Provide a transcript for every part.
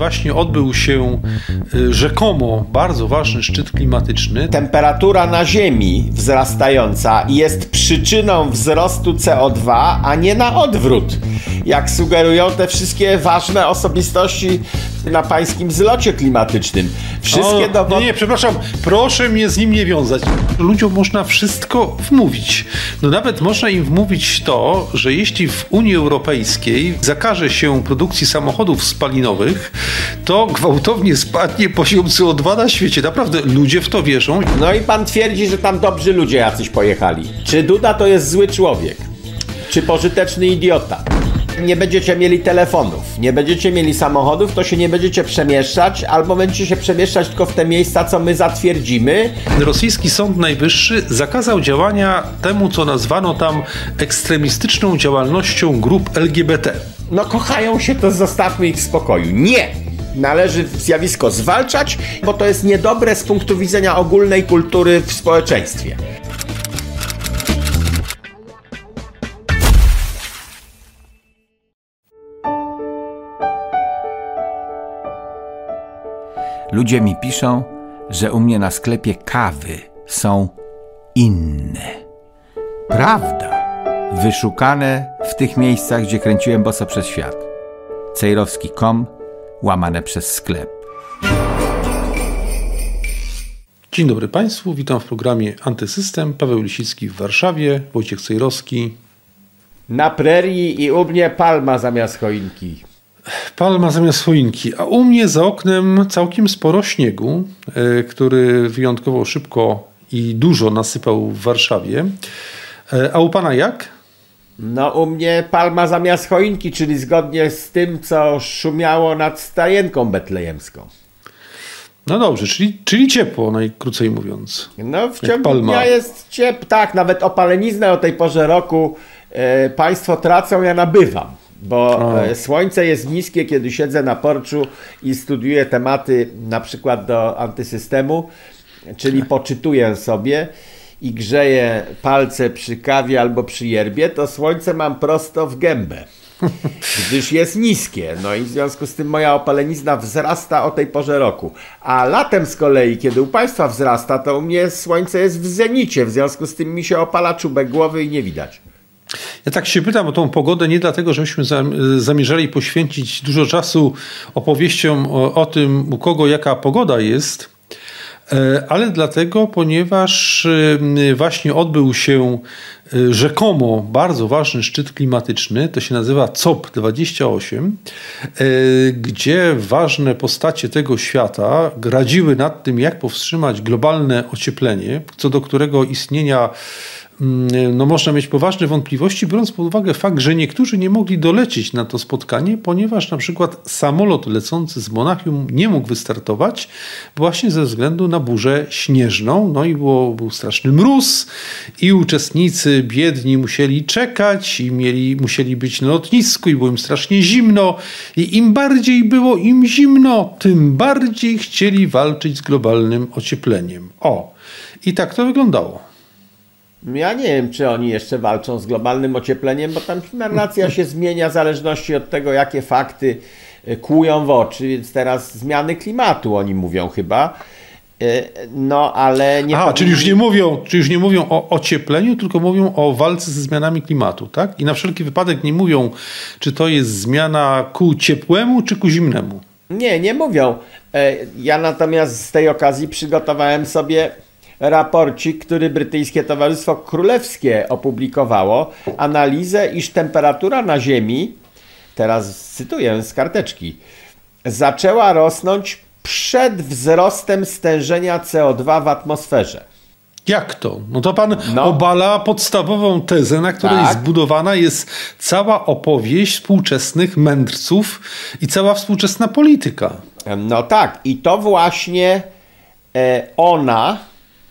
Właśnie odbył się y, rzekomo bardzo ważny szczyt klimatyczny. Temperatura na Ziemi wzrastająca jest przyczyną wzrostu CO2, a nie na odwrót, jak sugerują te wszystkie ważne osobistości na pańskim zlocie klimatycznym. Wszystkie dowody. Nie, nie, przepraszam, proszę mnie z nim nie wiązać. Ludziom można wszystko wmówić. No nawet można im wmówić to, że jeśli w Unii Europejskiej zakaże się produkcji samochodów spalinowych, to gwałtownie spadnie poziom CO2 na świecie. Naprawdę ludzie w to wierzą. No i pan twierdzi, że tam dobrzy ludzie jacyś pojechali. Czy Duda to jest zły człowiek? Czy pożyteczny idiota? Nie będziecie mieli telefonów, nie będziecie mieli samochodów, to się nie będziecie przemieszczać, albo będziecie się przemieszczać tylko w te miejsca, co my zatwierdzimy. Rosyjski Sąd Najwyższy zakazał działania temu, co nazwano tam ekstremistyczną działalnością grup LGBT. No kochają się, to zostawmy ich w spokoju. Nie! Należy zjawisko zwalczać, bo to jest niedobre z punktu widzenia ogólnej kultury w społeczeństwie. Ludzie mi piszą, że u mnie na sklepie kawy są inne. Prawda. Wyszukane w tych miejscach, gdzie kręciłem boso przez świat. Cejrowski.com, łamane przez sklep. Dzień dobry Państwu, witam w programie Antysystem. Paweł Lisicki w Warszawie, Wojciech Cejrowski. Na prerii i u mnie palma zamiast choinki palma zamiast choinki, a u mnie za oknem całkiem sporo śniegu, e, który wyjątkowo szybko i dużo nasypał w Warszawie. E, a u pana jak? No u mnie palma zamiast choinki, czyli zgodnie z tym, co szumiało nad stajenką betlejemską. No dobrze, czyli, czyli ciepło, najkrócej mówiąc. No w ciągu dnia jest ciepło, tak, nawet opaleniznę o tej porze roku e, państwo tracą, ja nabywam bo o. E, słońce jest niskie, kiedy siedzę na porczu i studiuję tematy na przykład do antysystemu, czyli poczytuję sobie i grzeję palce przy kawie albo przy yerbie, to słońce mam prosto w gębę. Gdyż jest niskie, no i w związku z tym moja opalenizna wzrasta o tej porze roku. A latem z kolei, kiedy u Państwa wzrasta, to u mnie słońce jest w zenicie, w związku z tym mi się opala czubek głowy i nie widać. Ja tak się pytam o tą pogodę nie dlatego, żebyśmy zamierzali poświęcić dużo czasu opowieściom o, o tym, u kogo jaka pogoda jest, e, ale dlatego, ponieważ e, właśnie odbył się e, rzekomo bardzo ważny szczyt klimatyczny, to się nazywa COP28, gdzie ważne postacie tego świata radziły nad tym, jak powstrzymać globalne ocieplenie, co do którego istnienia no można mieć poważne wątpliwości, biorąc pod uwagę fakt, że niektórzy nie mogli dolecieć na to spotkanie, ponieważ na przykład samolot lecący z Monachium nie mógł wystartować właśnie ze względu na burzę śnieżną. No i było, był straszny mróz i uczestnicy biedni musieli czekać i mieli, musieli być na lotnisku i było im strasznie zimno i im bardziej było im zimno, tym bardziej chcieli walczyć z globalnym ociepleniem. O, i tak to wyglądało. Ja nie wiem, czy oni jeszcze walczą z globalnym ociepleniem, bo tam narracja się zmienia w zależności od tego, jakie fakty e, kłują w oczy, więc teraz zmiany klimatu oni mówią chyba. E, no, ale nie. Aha, czyli już nie mówią, czyli już nie mówią o ociepleniu, tylko mówią o walce ze zmianami klimatu, tak? I na wszelki wypadek nie mówią, czy to jest zmiana ku ciepłemu, czy ku zimnemu. Nie, nie mówią. E, ja natomiast z tej okazji przygotowałem sobie raporcik, który brytyjskie Towarzystwo Królewskie opublikowało, analizę, iż temperatura na Ziemi, teraz cytuję z karteczki, zaczęła rosnąć przed wzrostem stężenia CO2 w atmosferze. Jak to? No to pan no. obala podstawową tezę, na której tak. zbudowana jest cała opowieść współczesnych mędrców i cała współczesna polityka. No tak, i to właśnie e, ona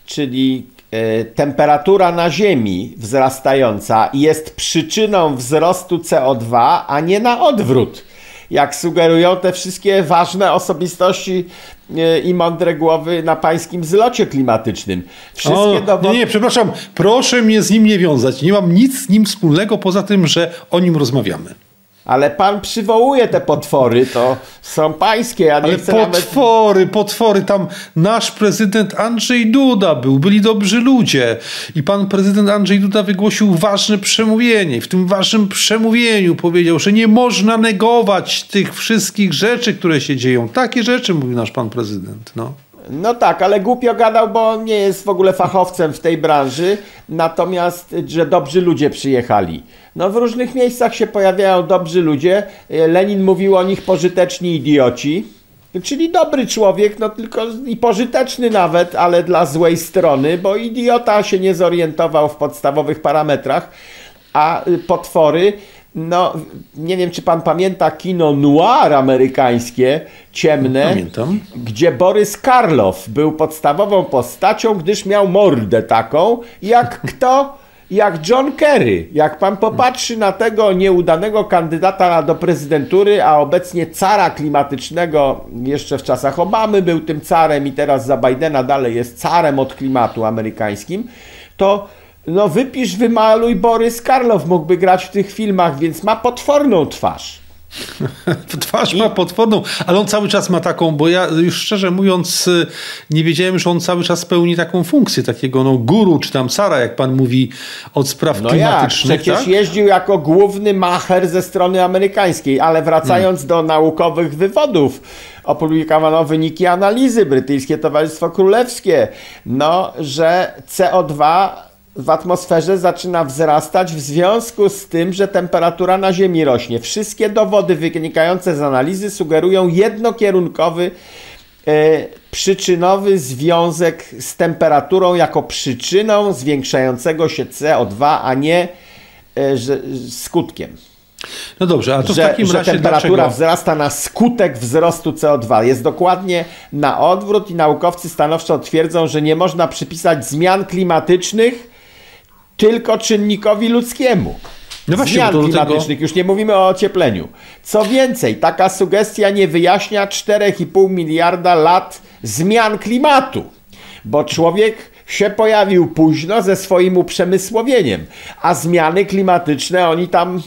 czyli e, temperatura na Ziemi wzrastająca jest przyczyną wzrostu CO2, a nie na odwrót. Jak sugerują te wszystkie ważne osobistości e, i mądre głowy na pańskim zlocie klimatycznym. Wszystkie o, dowody... Nie, nie, przepraszam, proszę mnie z nim nie wiązać. Nie mam nic z nim wspólnego poza tym, że o nim rozmawiamy. Ale pan przywołuje te potwory, to są pańskie, a nie Ale potwory, nawet... potwory, tam nasz prezydent Andrzej Duda był, byli dobrzy ludzie i pan prezydent Andrzej Duda wygłosił ważne przemówienie. W tym ważnym przemówieniu powiedział, że nie można negować tych wszystkich rzeczy, które się dzieją. Takie rzeczy mówił nasz pan prezydent. No. No tak, ale głupio gadał, bo nie jest w ogóle fachowcem w tej branży, natomiast, że dobrzy ludzie przyjechali. No w różnych miejscach się pojawiają dobrzy ludzie. Lenin mówił o nich pożyteczni idioci, czyli dobry człowiek, no tylko i pożyteczny nawet, ale dla złej strony, bo idiota się nie zorientował w podstawowych parametrach, a potwory no, nie wiem, czy pan pamięta kino noir amerykańskie, ciemne, Pamiętam. gdzie Borys Karlow był podstawową postacią, gdyż miał mordę taką, jak kto? Jak John Kerry. Jak pan popatrzy na tego nieudanego kandydata do prezydentury, a obecnie cara klimatycznego, jeszcze w czasach Obamy był tym carem i teraz za Bidena dalej jest carem od klimatu amerykańskim, to no wypisz, wymaluj Borys Karlow mógłby grać w tych filmach, więc ma potworną twarz. Twarz ma potworną, ale on cały czas ma taką, bo ja już szczerze mówiąc nie wiedziałem, że on cały czas pełni taką funkcję takiego no, guru, czy tam Sara, jak pan mówi, od spraw no klimatycznych. Jak? Przecież tak? jeździł jako główny macher ze strony amerykańskiej, ale wracając hmm. do naukowych wywodów, opublikowano wyniki analizy, Brytyjskie Towarzystwo Królewskie, no, że CO2 w atmosferze zaczyna wzrastać w związku z tym, że temperatura na Ziemi rośnie. Wszystkie dowody wynikające z analizy sugerują jednokierunkowy e, przyczynowy związek z temperaturą jako przyczyną zwiększającego się CO2, a nie e, że, skutkiem. No dobrze, a to że, w takim że razie temperatura dlaczego? wzrasta na skutek wzrostu CO2. Jest dokładnie na odwrót i naukowcy stanowczo twierdzą, że nie można przypisać zmian klimatycznych tylko czynnikowi ludzkiemu. No właśnie, Zmian klimatycznych, tego- już nie mówimy o ociepleniu. Co więcej, taka sugestia nie wyjaśnia 4,5 miliarda lat zmian klimatu, bo człowiek się pojawił późno ze swoim uprzemysłowieniem, a zmiany klimatyczne oni tam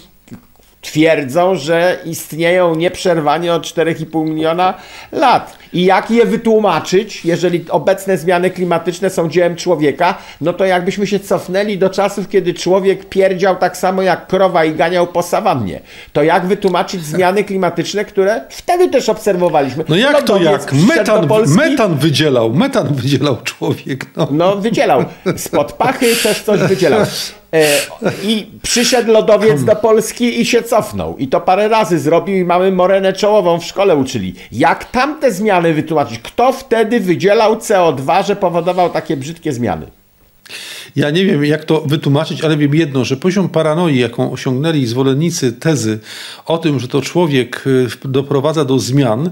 twierdzą, że istnieją nieprzerwanie od 4,5 miliona lat. I jak je wytłumaczyć, jeżeli obecne zmiany klimatyczne są dziełem człowieka, no to jakbyśmy się cofnęli do czasów, kiedy człowiek pierdział tak samo jak krowa i ganiał po sawannie. To jak wytłumaczyć zmiany klimatyczne, które wtedy też obserwowaliśmy? No jak to Lodowiec jak? Metan, metan wydzielał, metan wydzielał człowiek. No. No, wydzielał. Spod pachy też coś wydzielał. E, I przyszedł lodowiec do Polski i się cofnął. I to parę razy zrobił i mamy morenę czołową w szkole uczyli. Jak tamte zmiany wytłumaczyć? Kto wtedy wydzielał CO2, że powodował takie brzydkie zmiany? Ja nie wiem, jak to wytłumaczyć, ale wiem jedno, że poziom paranoi, jaką osiągnęli zwolennicy tezy o tym, że to człowiek y, doprowadza do zmian,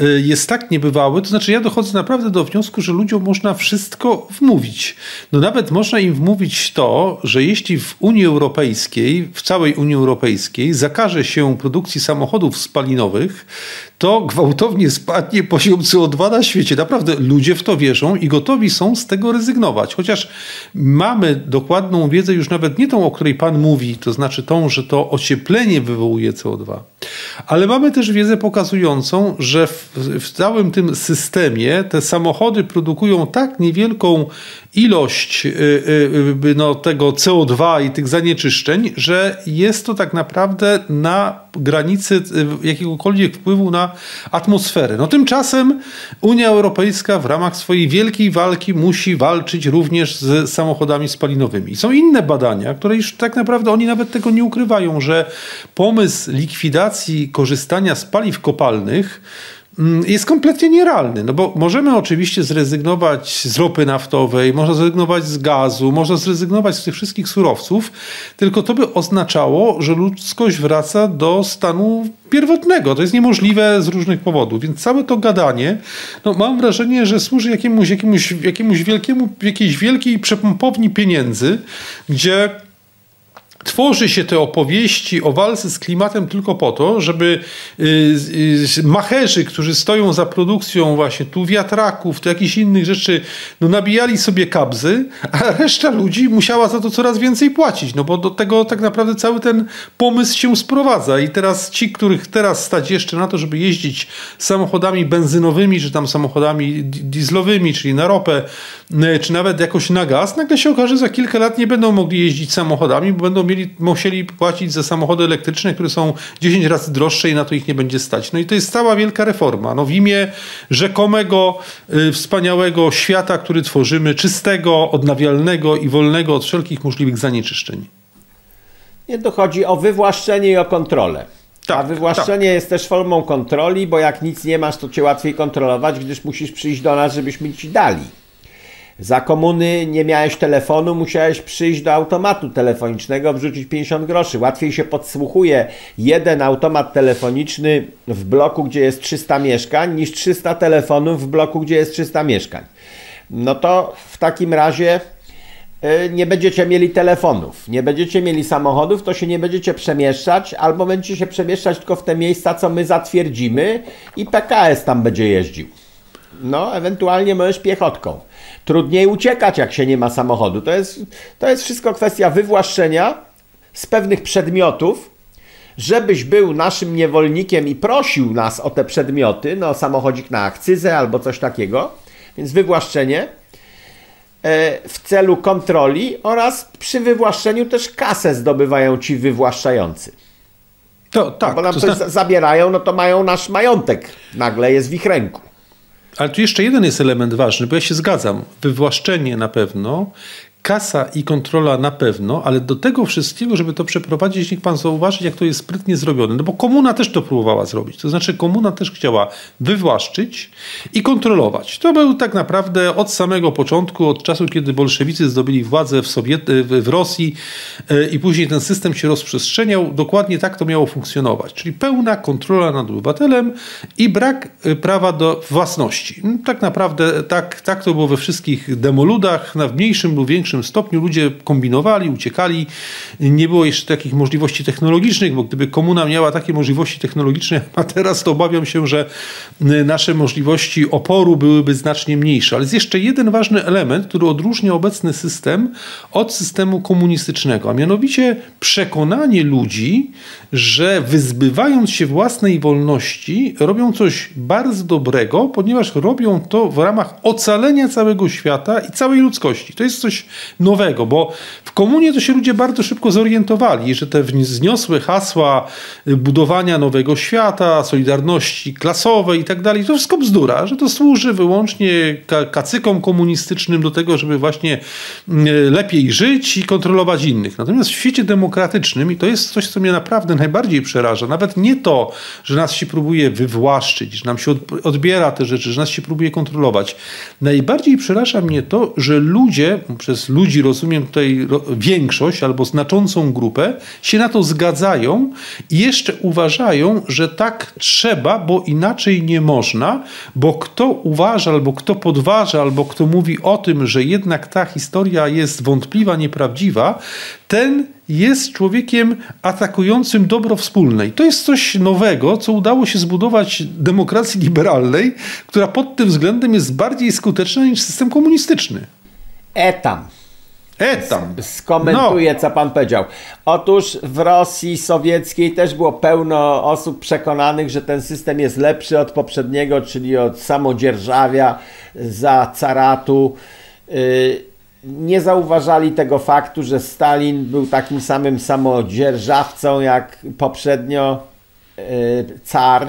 y, jest tak niebywały. To znaczy, ja dochodzę naprawdę do wniosku, że ludziom można wszystko wmówić. No nawet można im wmówić to, że jeśli w Unii Europejskiej, w całej Unii Europejskiej zakaże się produkcji samochodów spalinowych, to gwałtownie spadnie poziom CO2 na świecie. Naprawdę ludzie w to wierzą i gotowi są z tego rezygnować. Chociaż mamy dokładną wiedzę, już nawet nie tą, o której Pan mówi, to znaczy tą, że to ocieplenie wywołuje CO2, ale mamy też wiedzę pokazującą, że w, w całym tym systemie te samochody produkują tak niewielką ilość y, y, no, tego CO2 i tych zanieczyszczeń, że jest to tak naprawdę na granicy y, jakiegokolwiek wpływu na atmosferę. No tymczasem Unia Europejska w ramach swojej wielkiej walki musi walczyć również z samochodami spalinowymi. Są inne badania, które już tak naprawdę oni nawet tego nie ukrywają, że pomysł likwidacji korzystania z paliw kopalnych mm, jest kompletnie nierealny, no bo możemy oczywiście zrezygnować z ropy naftowej, można zrezygnować z gazu, można zrezygnować z tych wszystkich surowców, tylko to by oznaczało, że ludzkość wraca do stanu pierwotnego. To jest niemożliwe z różnych powodów, więc całe to gadanie, no mam wrażenie, że służy jakiemuś, jakiemuś, jakiemuś wielkiemu, jakiejś wielkiej przepompowni pieniędzy, gdzie tworzy się te opowieści o walce z klimatem tylko po to, żeby y, y, macherzy, którzy stoją za produkcją właśnie tu wiatraków, tu jakichś innych rzeczy, no nabijali sobie kabzy, a reszta ludzi musiała za to coraz więcej płacić, no bo do tego tak naprawdę cały ten pomysł się sprowadza. I teraz ci, których teraz stać jeszcze na to, żeby jeździć samochodami benzynowymi, czy tam samochodami dieslowymi, czyli na ropę, y, czy nawet jakoś na gaz, nagle się okaże, że za kilka lat nie będą mogli jeździć samochodami, bo będą mieli, musieli płacić za samochody elektryczne, które są 10 razy droższe i na to ich nie będzie stać. No i to jest cała wielka reforma. No w imię rzekomego, y, wspaniałego świata, który tworzymy, czystego, odnawialnego i wolnego od wszelkich możliwych zanieczyszczeń. Nie dochodzi o wywłaszczenie i o kontrolę. Tak, A wywłaszczenie tak. jest też formą kontroli, bo jak nic nie masz, to cię łatwiej kontrolować, gdyż musisz przyjść do nas, żebyśmy ci dali. Za komuny nie miałeś telefonu, musiałeś przyjść do automatu telefonicznego, wrzucić 50 groszy. Łatwiej się podsłuchuje jeden automat telefoniczny w bloku, gdzie jest 300 mieszkań, niż 300 telefonów w bloku, gdzie jest 300 mieszkań. No to w takim razie y, nie będziecie mieli telefonów, nie będziecie mieli samochodów, to się nie będziecie przemieszczać, albo będziecie się przemieszczać tylko w te miejsca, co my zatwierdzimy i PKS tam będzie jeździł. No, ewentualnie możesz piechotką trudniej uciekać, jak się nie ma samochodu. To jest, to jest wszystko kwestia wywłaszczenia z pewnych przedmiotów, żebyś był naszym niewolnikiem i prosił nas o te przedmioty, no samochodzik na akcyzę albo coś takiego, więc wywłaszczenie e, w celu kontroli oraz przy wywłaszczeniu też kasę zdobywają ci wywłaszczający. To, tak, no bo nam to coś zna... zabierają, no to mają nasz majątek, nagle jest w ich ręku. Ale tu jeszcze jeden jest element ważny, bo ja się zgadzam. Wywłaszczenie na pewno, kasa i kontrola na pewno, ale do tego wszystkiego, żeby to przeprowadzić, niech pan zauważy, jak to jest sprytnie zrobione. No bo komuna też to próbowała zrobić. To znaczy, komuna też chciała wywłaszczyć i kontrolować. To był tak naprawdę od samego początku, od czasu, kiedy bolszewicy zdobyli władzę w, Sowiet- w Rosji e, i później ten system się rozprzestrzeniał. Dokładnie tak to miało funkcjonować. Czyli pełna kontrola nad obywatelem i brak e, prawa do własności. No, tak naprawdę tak, tak to było we wszystkich demoludach, na mniejszym lub większym większym stopniu ludzie kombinowali, uciekali. Nie było jeszcze takich możliwości technologicznych, bo gdyby komuna miała takie możliwości technologiczne, a teraz to obawiam się, że nasze możliwości oporu byłyby znacznie mniejsze. Ale jest jeszcze jeden ważny element, który odróżnia obecny system od systemu komunistycznego, a mianowicie przekonanie ludzi, że wyzbywając się własnej wolności, robią coś bardzo dobrego, ponieważ robią to w ramach ocalenia całego świata i całej ludzkości. To jest coś nowego, bo w komunie to się ludzie bardzo szybko zorientowali, że te wzniosłe hasła budowania nowego świata, solidarności klasowej i tak dalej, to wszystko bzdura, że to służy wyłącznie kacykom komunistycznym do tego, żeby właśnie mm, lepiej żyć i kontrolować innych. Natomiast w świecie demokratycznym, i to jest coś, co mnie naprawdę najbardziej przeraża, nawet nie to, że nas się próbuje wywłaszczyć, że nam się odbiera te rzeczy, że nas się próbuje kontrolować. Najbardziej przeraża mnie to, że ludzie przez ludzi, rozumiem tutaj większość albo znaczącą grupę, się na to zgadzają i jeszcze uważają, że tak trzeba, bo inaczej nie można, bo kto uważa, albo kto podważa, albo kto mówi o tym, że jednak ta historia jest wątpliwa, nieprawdziwa, ten jest człowiekiem atakującym dobro wspólne. I to jest coś nowego, co udało się zbudować demokracji liberalnej, która pod tym względem jest bardziej skuteczna niż system komunistyczny. Etam. Skomentuję, no. co pan powiedział. Otóż w Rosji sowieckiej też było pełno osób przekonanych, że ten system jest lepszy od poprzedniego, czyli od samodzierżawia za caratu. Y, nie zauważali tego faktu, że Stalin był takim samym samodzierżawcą jak poprzednio y, car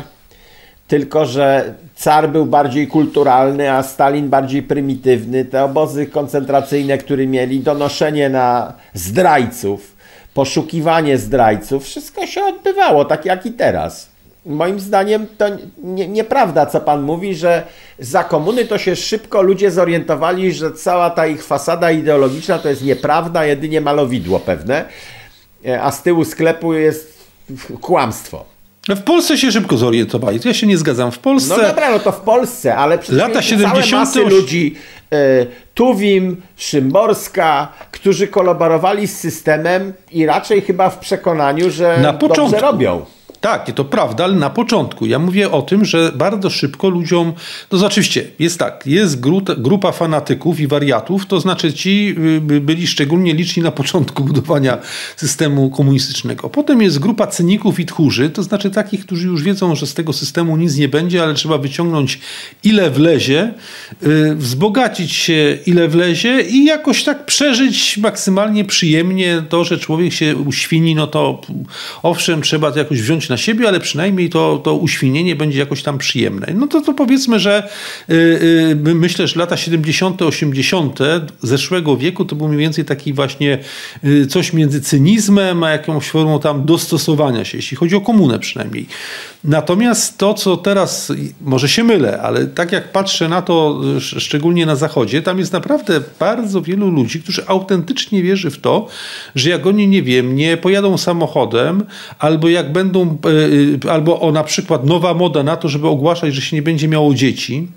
tylko że car był bardziej kulturalny, a Stalin bardziej prymitywny. Te obozy koncentracyjne, które mieli, donoszenie na zdrajców, poszukiwanie zdrajców, wszystko się odbywało tak jak i teraz. Moim zdaniem to nie, nieprawda, co pan mówi, że za komuny to się szybko ludzie zorientowali, że cała ta ich fasada ideologiczna to jest nieprawda, jedynie malowidło pewne, a z tyłu sklepu jest kłamstwo. No w Polsce się szybko zorientowali. To ja się nie zgadzam. W Polsce. No dobra, no to w Polsce, ale przecież lata 70. masy ludzi, e, Tuwim, Szymborska, którzy kolaborowali z systemem i raczej chyba w przekonaniu, że Na początku. dobrze robią. Tak, to prawda, ale na początku. Ja mówię o tym, że bardzo szybko ludziom. No oczywiście jest tak, jest grupa, grupa fanatyków i wariatów, to znaczy ci y, byli szczególnie liczni na początku budowania systemu komunistycznego. Potem jest grupa cyników i tchórzy, to znaczy takich, którzy już wiedzą, że z tego systemu nic nie będzie, ale trzeba wyciągnąć ile wlezie, y, wzbogacić się ile wlezie i jakoś tak przeżyć maksymalnie przyjemnie to, że człowiek się uświni, no to owszem, trzeba to jakoś wziąć na siebie, ale przynajmniej to, to uświnienie będzie jakoś tam przyjemne. No to, to powiedzmy, że yy, myślę, że lata 70., 80. zeszłego wieku to był mniej więcej taki właśnie yy, coś między cynizmem a jakąś formą tam dostosowania się, jeśli chodzi o komunę przynajmniej. Natomiast to, co teraz, może się mylę, ale tak jak patrzę na to, szczególnie na Zachodzie, tam jest naprawdę bardzo wielu ludzi, którzy autentycznie wierzy w to, że jak oni, nie wiem, nie pojadą samochodem, albo jak będą Y, y, albo o na przykład nowa moda na to, żeby ogłaszać, że się nie będzie miało dzieci,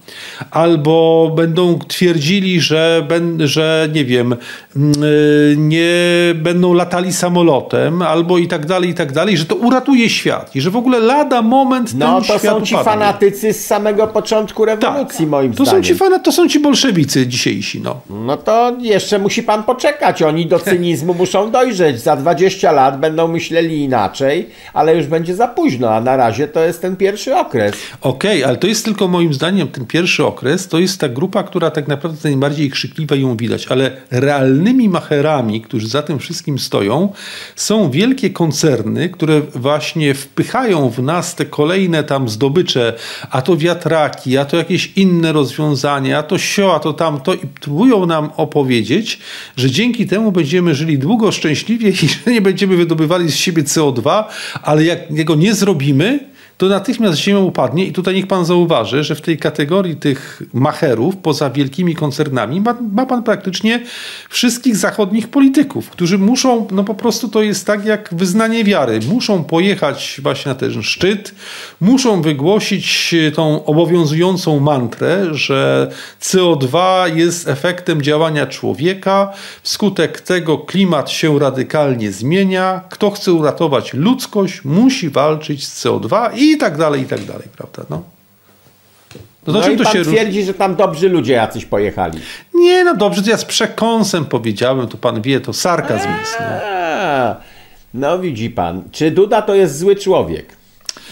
albo będą twierdzili, że, że nie wiem, mm, y, nie będą latali samolotem, albo i tak dalej, i tak dalej, że to uratuje świat i że w ogóle lada moment no, ten to są ci fanatycy z samego początku rewolucji, tak. moim to zdaniem. Są ci fan, to są ci bolszewicy dzisiejsi. No. no to jeszcze musi pan poczekać. Oni do cynizmu muszą dojrzeć. Za 20 lat będą myśleli inaczej, ale już będzie za późno, a na razie to jest ten pierwszy okres. Okej, okay, ale to jest tylko moim zdaniem ten pierwszy okres, to jest ta grupa, która tak naprawdę najbardziej krzykliwa ją widać, ale realnymi macherami, którzy za tym wszystkim stoją, są wielkie koncerny, które właśnie wpychają w nas te kolejne tam zdobycze, a to wiatraki, a to jakieś inne rozwiązania, a to sio, a to tamto i próbują nam opowiedzieć, że dzięki temu będziemy żyli długo, szczęśliwie i że nie będziemy wydobywali z siebie CO2, ale jak jego nie zrobimy, to natychmiast ziemia upadnie i tutaj niech pan zauważy, że w tej kategorii tych macherów, poza wielkimi koncernami, ma, ma, pan praktycznie wszystkich zachodnich polityków, którzy muszą, no po prostu to jest tak jak wyznanie wiary, muszą pojechać właśnie na ten szczyt, muszą wygłosić tą obowiązującą mantrę, że CO2 jest efektem działania człowieka, wskutek tego klimat się radykalnie zmienia, kto chce uratować ludzkość, musi walczyć z CO2 i i tak dalej, i tak dalej, prawda? No. No, no i pan się twierdzi, że tam dobrzy ludzie jacyś pojechali. Nie, no dobrze, to ja z przekąsem powiedziałem, to pan wie, to sarkazm jest. No. no widzi pan, czy Duda to jest zły człowiek?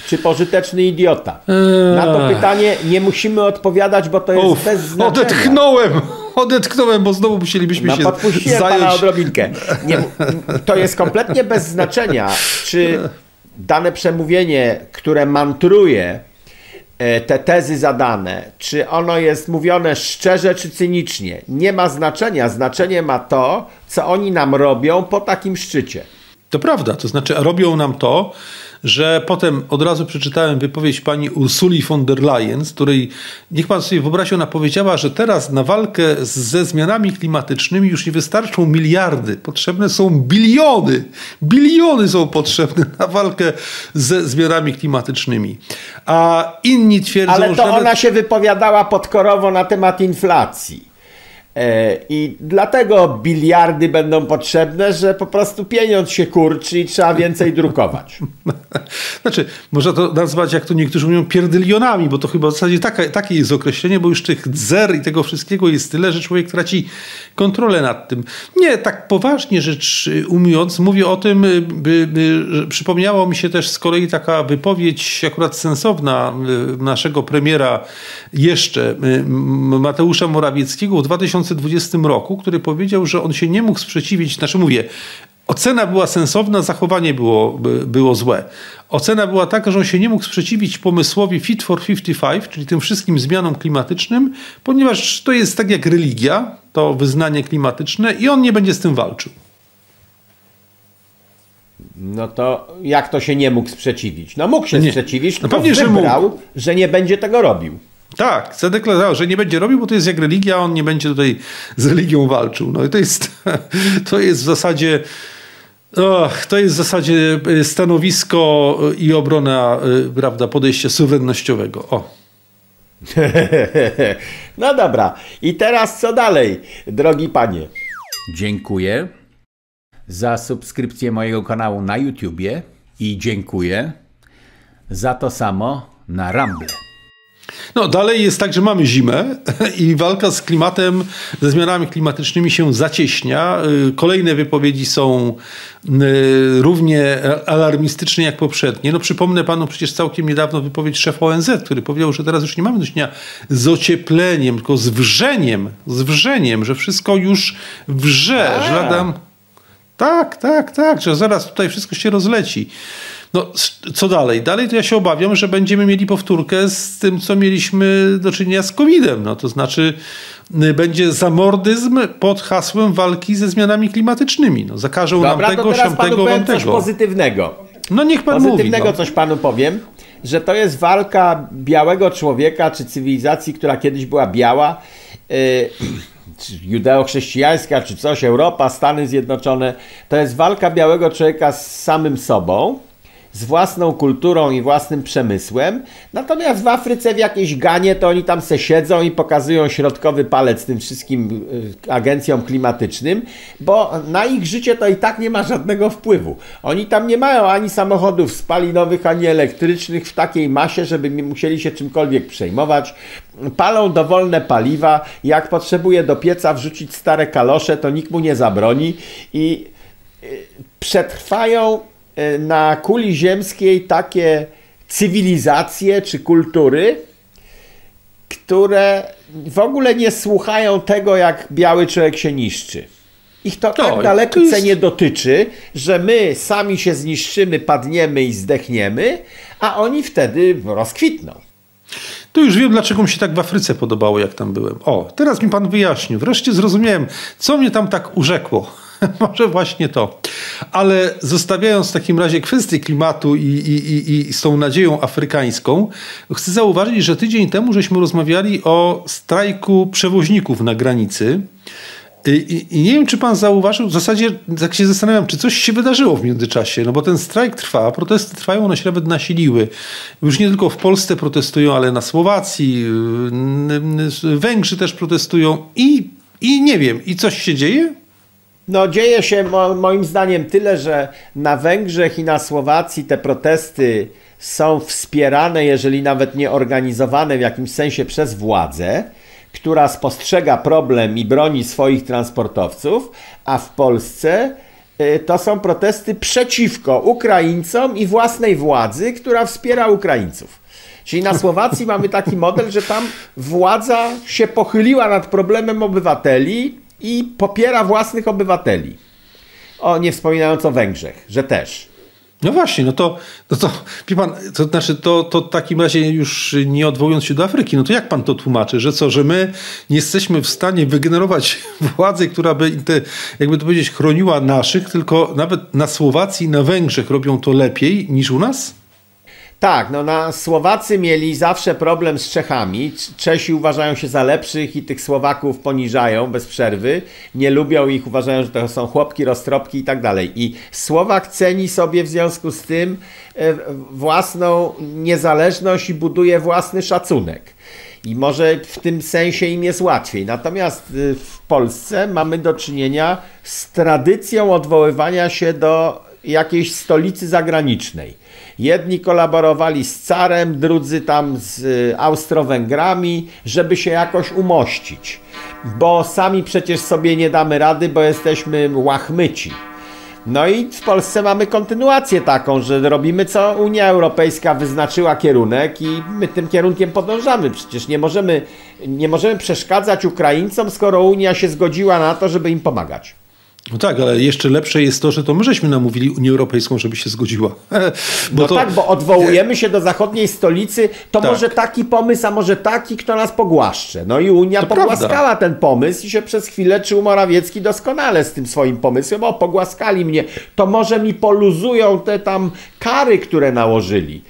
Czy pożyteczny idiota? Eee. Na to pytanie nie musimy odpowiadać, bo to jest Uf, bez znaczenia. Odetchnąłem! Odetchnąłem, bo znowu musielibyśmy no, się zająć... pana odrobinkę. Nie, to jest kompletnie bez znaczenia, czy dane przemówienie, które mantruje e, te tezy zadane, czy ono jest mówione szczerze czy cynicznie, nie ma znaczenia. Znaczenie ma to, co oni nam robią po takim szczycie. To prawda, to znaczy robią nam to, że potem od razu przeczytałem wypowiedź pani Ursuli von der Leyen, z której niech pan sobie wyobrazi, ona powiedziała, że teraz na walkę ze zmianami klimatycznymi już nie wystarczą miliardy, potrzebne są biliony. Biliony są potrzebne na walkę ze zmianami klimatycznymi. A inni twierdzą, że... Ale to że... ona się wypowiadała podkorowo na temat inflacji. E, I dlatego biliardy będą potrzebne, że po prostu pieniądz się kurczy i trzeba więcej drukować. Znaczy, można to nazwać, jak to niektórzy mówią, pierdylionami, bo to chyba w zasadzie taka, takie jest określenie, bo już tych zer i tego wszystkiego jest tyle, że człowiek traci kontrolę nad tym. Nie, tak poważnie rzecz ujmując, mówię o tym, by, by, przypomniało mi się też z kolei taka wypowiedź akurat sensowna y, naszego premiera jeszcze, y, Mateusza Morawieckiego w 2000 2020 roku, który powiedział, że on się nie mógł sprzeciwić, znaczy mówię, Ocena była sensowna, zachowanie było, było złe. Ocena była taka, że on się nie mógł sprzeciwić pomysłowi Fit for 55, czyli tym wszystkim zmianom klimatycznym, ponieważ to jest tak jak religia, to wyznanie klimatyczne i on nie będzie z tym walczył. No to jak to się nie mógł sprzeciwić? No mógł się nie. sprzeciwić, no pewnie, że mógł. że nie będzie tego robił. Tak, zadeklarował, że nie będzie robił, bo to jest jak religia, on nie będzie tutaj z religią walczył. No i to jest, to jest w zasadzie Och, to jest w zasadzie y, stanowisko i obrona, y, prawda, podejścia suwerennościowego. O. no dobra. I teraz co dalej, drogi panie? Dziękuję za subskrypcję mojego kanału na YouTubie i dziękuję za to samo na Rumble. No, dalej jest tak, że mamy zimę i walka z klimatem, ze zmianami klimatycznymi się zacieśnia. Y, kolejne wypowiedzi są y, równie alarmistyczne jak poprzednie. No, przypomnę panu przecież całkiem niedawno wypowiedź szefa ONZ, który powiedział, że teraz już nie mamy do czynienia z ociepleniem, tylko z wrzeniem, z wrzeniem, że wszystko już wrze, że lada... Tak, tak, tak, że zaraz tutaj wszystko się rozleci. No, co dalej? Dalej to ja się obawiam, że będziemy mieli powtórkę z tym, co mieliśmy do czynienia z COVID-em. No, to znaczy, y, będzie zamordyzm pod hasłem walki ze zmianami klimatycznymi. No, zakażą Dobra, nam tego, siamtego, wam coś pozytywnego. No niech pan Pozytywnego mówi, no. coś panu powiem, że to jest walka białego człowieka czy cywilizacji, która kiedyś była biała. Yy, judeo-chrześcijańska, czy coś, Europa, Stany Zjednoczone, to jest walka białego człowieka z samym sobą z własną kulturą i własnym przemysłem. Natomiast w Afryce w jakiejś ganie to oni tam se siedzą i pokazują środkowy palec tym wszystkim y, agencjom klimatycznym, bo na ich życie to i tak nie ma żadnego wpływu. Oni tam nie mają ani samochodów spalinowych, ani elektrycznych w takiej masie, żeby musieli się czymkolwiek przejmować. Palą dowolne paliwa. Jak potrzebuje do pieca wrzucić stare kalosze, to nikt mu nie zabroni i y, przetrwają na kuli ziemskiej takie cywilizacje czy kultury, które w ogóle nie słuchają tego, jak biały człowiek się niszczy. Ich to no, tak daleko jest... nie dotyczy, że my sami się zniszczymy, padniemy i zdechniemy, a oni wtedy rozkwitną. To już wiem, dlaczego mi się tak w Afryce podobało, jak tam byłem. O, teraz mi pan wyjaśnił. Wreszcie zrozumiałem, co mnie tam tak urzekło. Może właśnie to. Ale zostawiając w takim razie kwestię klimatu i, i, i, i z tą nadzieją afrykańską, chcę zauważyć, że tydzień temu żeśmy rozmawiali o strajku przewoźników na granicy. I, I, nie wiem, czy pan zauważył, w zasadzie tak się zastanawiam, czy coś się wydarzyło w międzyczasie, no bo ten strajk trwa, protesty trwają, one się nawet nasiliły. Już nie tylko w Polsce protestują, ale na Słowacji, Węgrzy też protestują i, i nie wiem, i coś się dzieje? No dzieje się moim zdaniem tyle, że na Węgrzech i na Słowacji te protesty są wspierane, jeżeli nawet nie organizowane w jakimś sensie przez władzę, która spostrzega problem i broni swoich transportowców, a w Polsce y, to są protesty przeciwko Ukraińcom i własnej władzy, która wspiera Ukraińców. Czyli na Słowacji mamy taki model, że tam władza się pochyliła nad problemem obywateli, i popiera własnych obywateli. O, nie wspominając o Węgrzech, że też. No właśnie, no to, no to wie pan, to znaczy to, to w takim razie już nie odwołując się do Afryki, no to jak pan to tłumaczy, że co, że my nie jesteśmy w stanie wygenerować władzy, która by, te, jakby to powiedzieć, chroniła naszych, tylko nawet na Słowacji, na Węgrzech robią to lepiej niż u nas? Tak, no na Słowacy mieli zawsze problem z Czechami. Czesi uważają się za lepszych i tych Słowaków poniżają bez przerwy. Nie lubią ich, uważają, że to są chłopki, roztropki i tak dalej. I Słowak ceni sobie w związku z tym e, własną niezależność i buduje własny szacunek. I może w tym sensie im jest łatwiej. Natomiast e, w Polsce mamy do czynienia z tradycją odwoływania się do jakiejś stolicy zagranicznej. Jedni kolaborowali z carem, drudzy tam z y, Austro-Węgrami, żeby się jakoś umościć. Bo sami przecież sobie nie damy rady, bo jesteśmy łachmyci. No i w Polsce mamy kontynuację taką, że robimy co Unia Europejska wyznaczyła kierunek i my tym kierunkiem podążamy. Przecież nie możemy, nie możemy przeszkadzać Ukraińcom, skoro Unia się zgodziła na to, żeby im pomagać. No tak, ale jeszcze lepsze jest to, że to my żeśmy namówili Unię Europejską, żeby się zgodziła. Bo no to... tak, bo odwołujemy się do zachodniej stolicy, to tak. może taki pomysł, a może taki, kto nas pogłaszcze. No i Unia to pogłaskała prawda. ten pomysł i się przez chwilę czuł Morawiecki doskonale z tym swoim pomysłem. O, pogłaskali mnie, to może mi poluzują te tam kary, które nałożyli.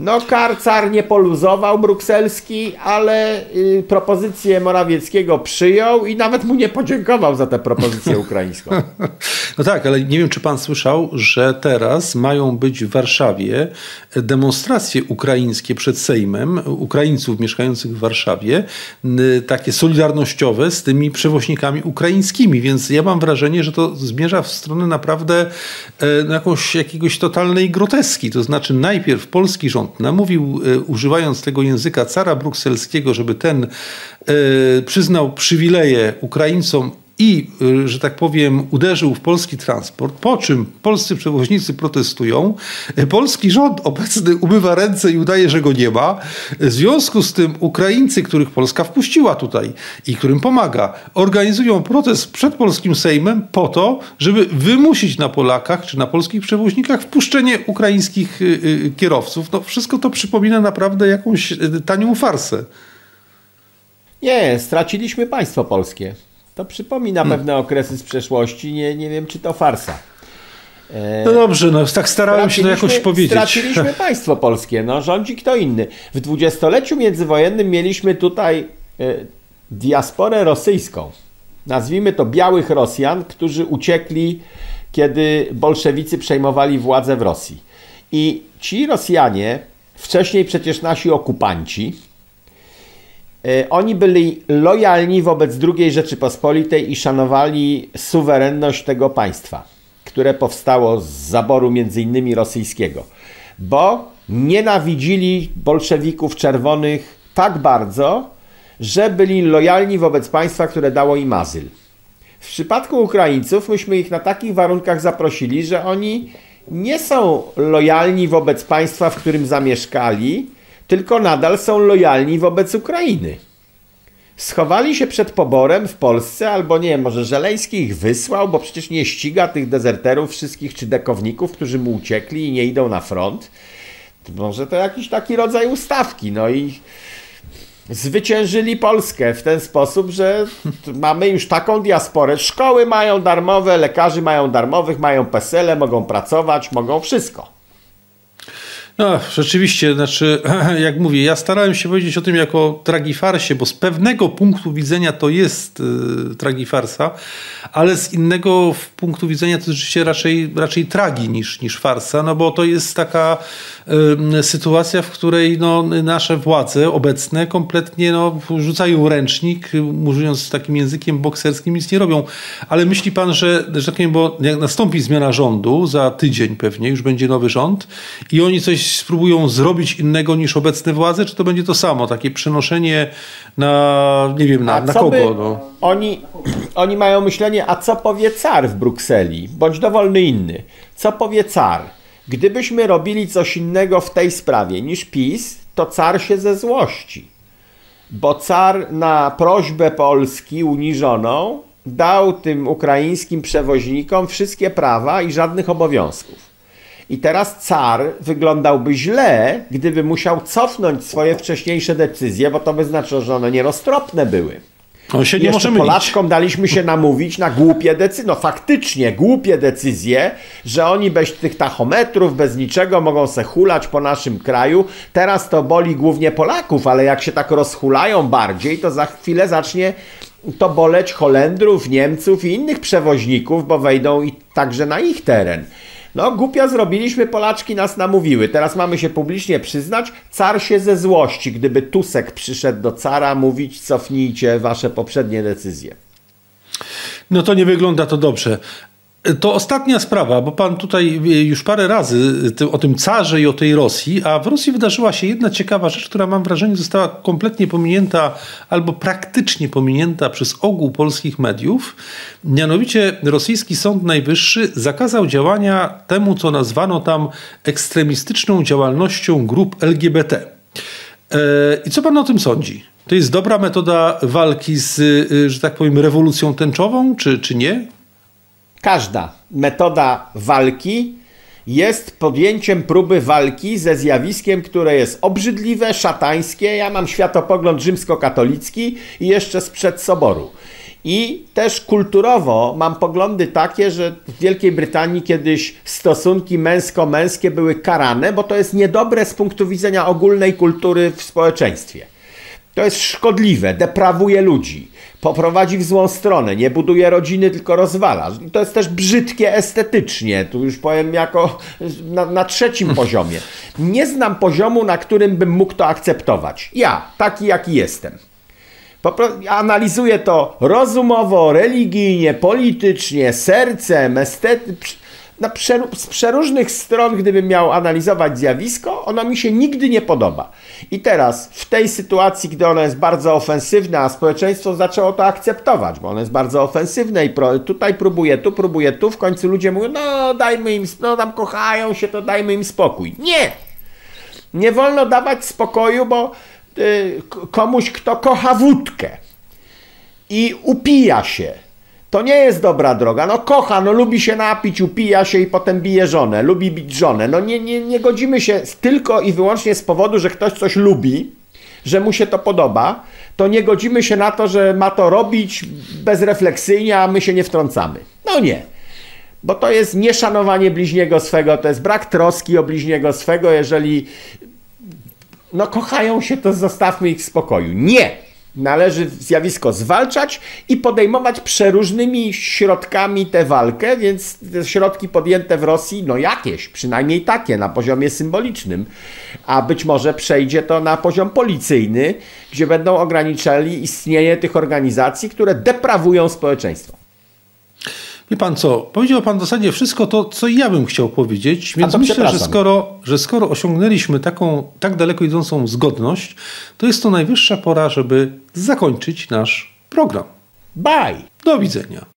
No, karcar nie poluzował brukselski, ale y, propozycję Morawieckiego przyjął i nawet mu nie podziękował za tę propozycję ukraińską. No tak, ale nie wiem, czy pan słyszał, że teraz mają być w Warszawie demonstracje ukraińskie przed Sejmem, Ukraińców mieszkających w Warszawie, takie solidarnościowe z tymi przewoźnikami ukraińskimi, więc ja mam wrażenie, że to zmierza w stronę naprawdę no, jakąś, jakiegoś totalnej groteski. To znaczy najpierw polski rząd namówił, e, używając tego języka cara brukselskiego, żeby ten e, przyznał przywileje Ukraińcom i, y, że tak powiem, uderzył w polski transport, po czym polscy przewoźnicy protestują, y, polski rząd obecny umywa ręce i udaje, że go nie ma. W związku z tym Ukraińcy, których Polska wpuściła tutaj i którym pomaga, organizują protest przed polskim Sejmem po to, żeby wymusić na Polakach czy na polskich przewoźnikach wpuszczenie ukraińskich y, kierowców. No, wszystko to przypomina naprawdę jakąś tanią farsę. Nie, straciliśmy państwo polskie. To przypomina hmm. pewne okresy z przeszłości. Nie, nie wiem, czy to farsa. E, no dobrze, no tak starałem się to jakoś powiedzieć. Straciliśmy państwo polskie, no rządzi kto inny. W dwudziestoleciu międzywojennym mieliśmy tutaj e, diasporę rosyjską. Nazwijmy to białych Rosjan, którzy uciekli, kiedy bolszewicy przejmowali władzę w Rosji. I ci Rosjanie, wcześniej przecież nasi okupanci, oni byli lojalni wobec II Rzeczypospolitej i szanowali suwerenność tego państwa, które powstało z zaboru między innymi rosyjskiego, bo nienawidzili bolszewików czerwonych tak bardzo, że byli lojalni wobec państwa, które dało im azyl. W przypadku Ukraińców myśmy ich na takich warunkach zaprosili, że oni nie są lojalni wobec państwa, w którym zamieszkali, tylko nadal są lojalni wobec Ukrainy. Schowali się przed poborem w Polsce, albo nie może Żeleński ich wysłał, bo przecież nie ściga tych dezerterów wszystkich czy dekowników, którzy mu uciekli i nie idą na front. Może to jakiś taki rodzaj ustawki, no i zwyciężyli Polskę w ten sposób, że mamy już taką diasporę. Szkoły mają darmowe, lekarzy mają darmowych, mają pesele, mogą pracować, mogą wszystko. No, rzeczywiście, znaczy, jak mówię, ja starałem się powiedzieć o tym jako tragifarsie, bo z pewnego punktu widzenia to jest y, tragifarsa, ale z innego punktu widzenia to jest rzeczywiście raczej, raczej tragi niż, niż farsa, no bo to jest taka sytuacja, w której no, nasze władze obecne kompletnie no, rzucają ręcznik, mówiąc takim językiem bokserskim, nic nie robią. Ale myśli pan, że, że tak powiem, bo jak nastąpi zmiana rządu, za tydzień pewnie już będzie nowy rząd i oni coś spróbują zrobić innego niż obecne władze, czy to będzie to samo, takie przenoszenie na, nie wiem, na, na kogo? No. Oni, oni mają myślenie, a co powie car w Brukseli, bądź dowolny inny. Co powie car? Gdybyśmy robili coś innego w tej sprawie niż PiS, to car się ze złości. Bo car na prośbę Polski uniżoną dał tym ukraińskim przewoźnikom wszystkie prawa i żadnych obowiązków. I teraz car wyglądałby źle, gdyby musiał cofnąć swoje wcześniejsze decyzje, bo to by znaczyło, że one nieroztropne były. On się nie może Polaczkom daliśmy się namówić na głupie decyzje, no faktycznie głupie decyzje, że oni bez tych tachometrów, bez niczego mogą se hulać po naszym kraju. Teraz to boli głównie Polaków, ale jak się tak rozhulają bardziej, to za chwilę zacznie to boleć Holendrów, Niemców i innych przewoźników, bo wejdą i także na ich teren. No, głupio zrobiliśmy, Polaczki nas namówiły. Teraz mamy się publicznie przyznać, car się ze złości, gdyby Tusek przyszedł do cara mówić, cofnijcie wasze poprzednie decyzje. No to nie wygląda to dobrze. To ostatnia sprawa, bo pan tutaj już parę razy o tym carze i o tej Rosji, a w Rosji wydarzyła się jedna ciekawa rzecz, która mam wrażenie została kompletnie pominięta albo praktycznie pominięta przez ogół polskich mediów. Mianowicie rosyjski Sąd Najwyższy zakazał działania temu, co nazwano tam ekstremistyczną działalnością grup LGBT. E, I co pan o tym sądzi? To jest dobra metoda walki z, że tak powiem, rewolucją tęczową, czy, czy nie? Każda metoda walki jest podjęciem próby walki ze zjawiskiem, które jest obrzydliwe, szatańskie. Ja mam światopogląd rzymskokatolicki i jeszcze sprzed soboru. I też kulturowo mam poglądy takie, że w Wielkiej Brytanii kiedyś stosunki męsko-męskie były karane, bo to jest niedobre z punktu widzenia ogólnej kultury w społeczeństwie. To jest szkodliwe, deprawuje ludzi, poprowadzi w złą stronę, nie buduje rodziny, tylko rozwala. I to jest też brzydkie estetycznie, tu już powiem jako na, na trzecim poziomie. Nie znam poziomu, na którym bym mógł to akceptować. Ja, taki jaki jestem. Analizuję to rozumowo, religijnie, politycznie, sercem, estety, na z przeróżnych stron, gdybym miał analizować zjawisko, ono mi się nigdy nie podoba. I teraz, w tej sytuacji, gdy ono jest bardzo ofensywne, a społeczeństwo zaczęło to akceptować, bo ono jest bardzo ofensywne i pro, tutaj próbuje, tu próbuje, tu, w końcu ludzie mówią, no dajmy im, no tam kochają się, to dajmy im spokój. Nie! Nie wolno dawać spokoju, bo y, komuś, kto kocha wódkę i upija się, to nie jest dobra droga. No kocha, no lubi się napić, upija się i potem bije żonę, lubi bić żonę. No nie, nie, nie godzimy się tylko i wyłącznie z powodu, że ktoś coś lubi, że mu się to podoba, to nie godzimy się na to, że ma to robić bezrefleksyjnie, a my się nie wtrącamy. No nie. Bo to jest nieszanowanie bliźniego swego, to jest brak troski o bliźniego swego, jeżeli no kochają się, to zostawmy ich w spokoju. Nie! Należy zjawisko zwalczać i podejmować przeróżnymi środkami tę walkę, więc te środki podjęte w Rosji, no jakieś, przynajmniej takie, na poziomie symbolicznym, a być może przejdzie to na poziom policyjny, gdzie będą ograniczali istnienie tych organizacji, które deprawują społeczeństwo. Wie pan co, powiedział pan w zasadzie wszystko to, co ja bym chciał powiedzieć, więc myślę, że skoro, że skoro osiągnęliśmy taką tak daleko idącą zgodność, to jest to najwyższa pora, żeby zakończyć nasz program. Bye! Do widzenia.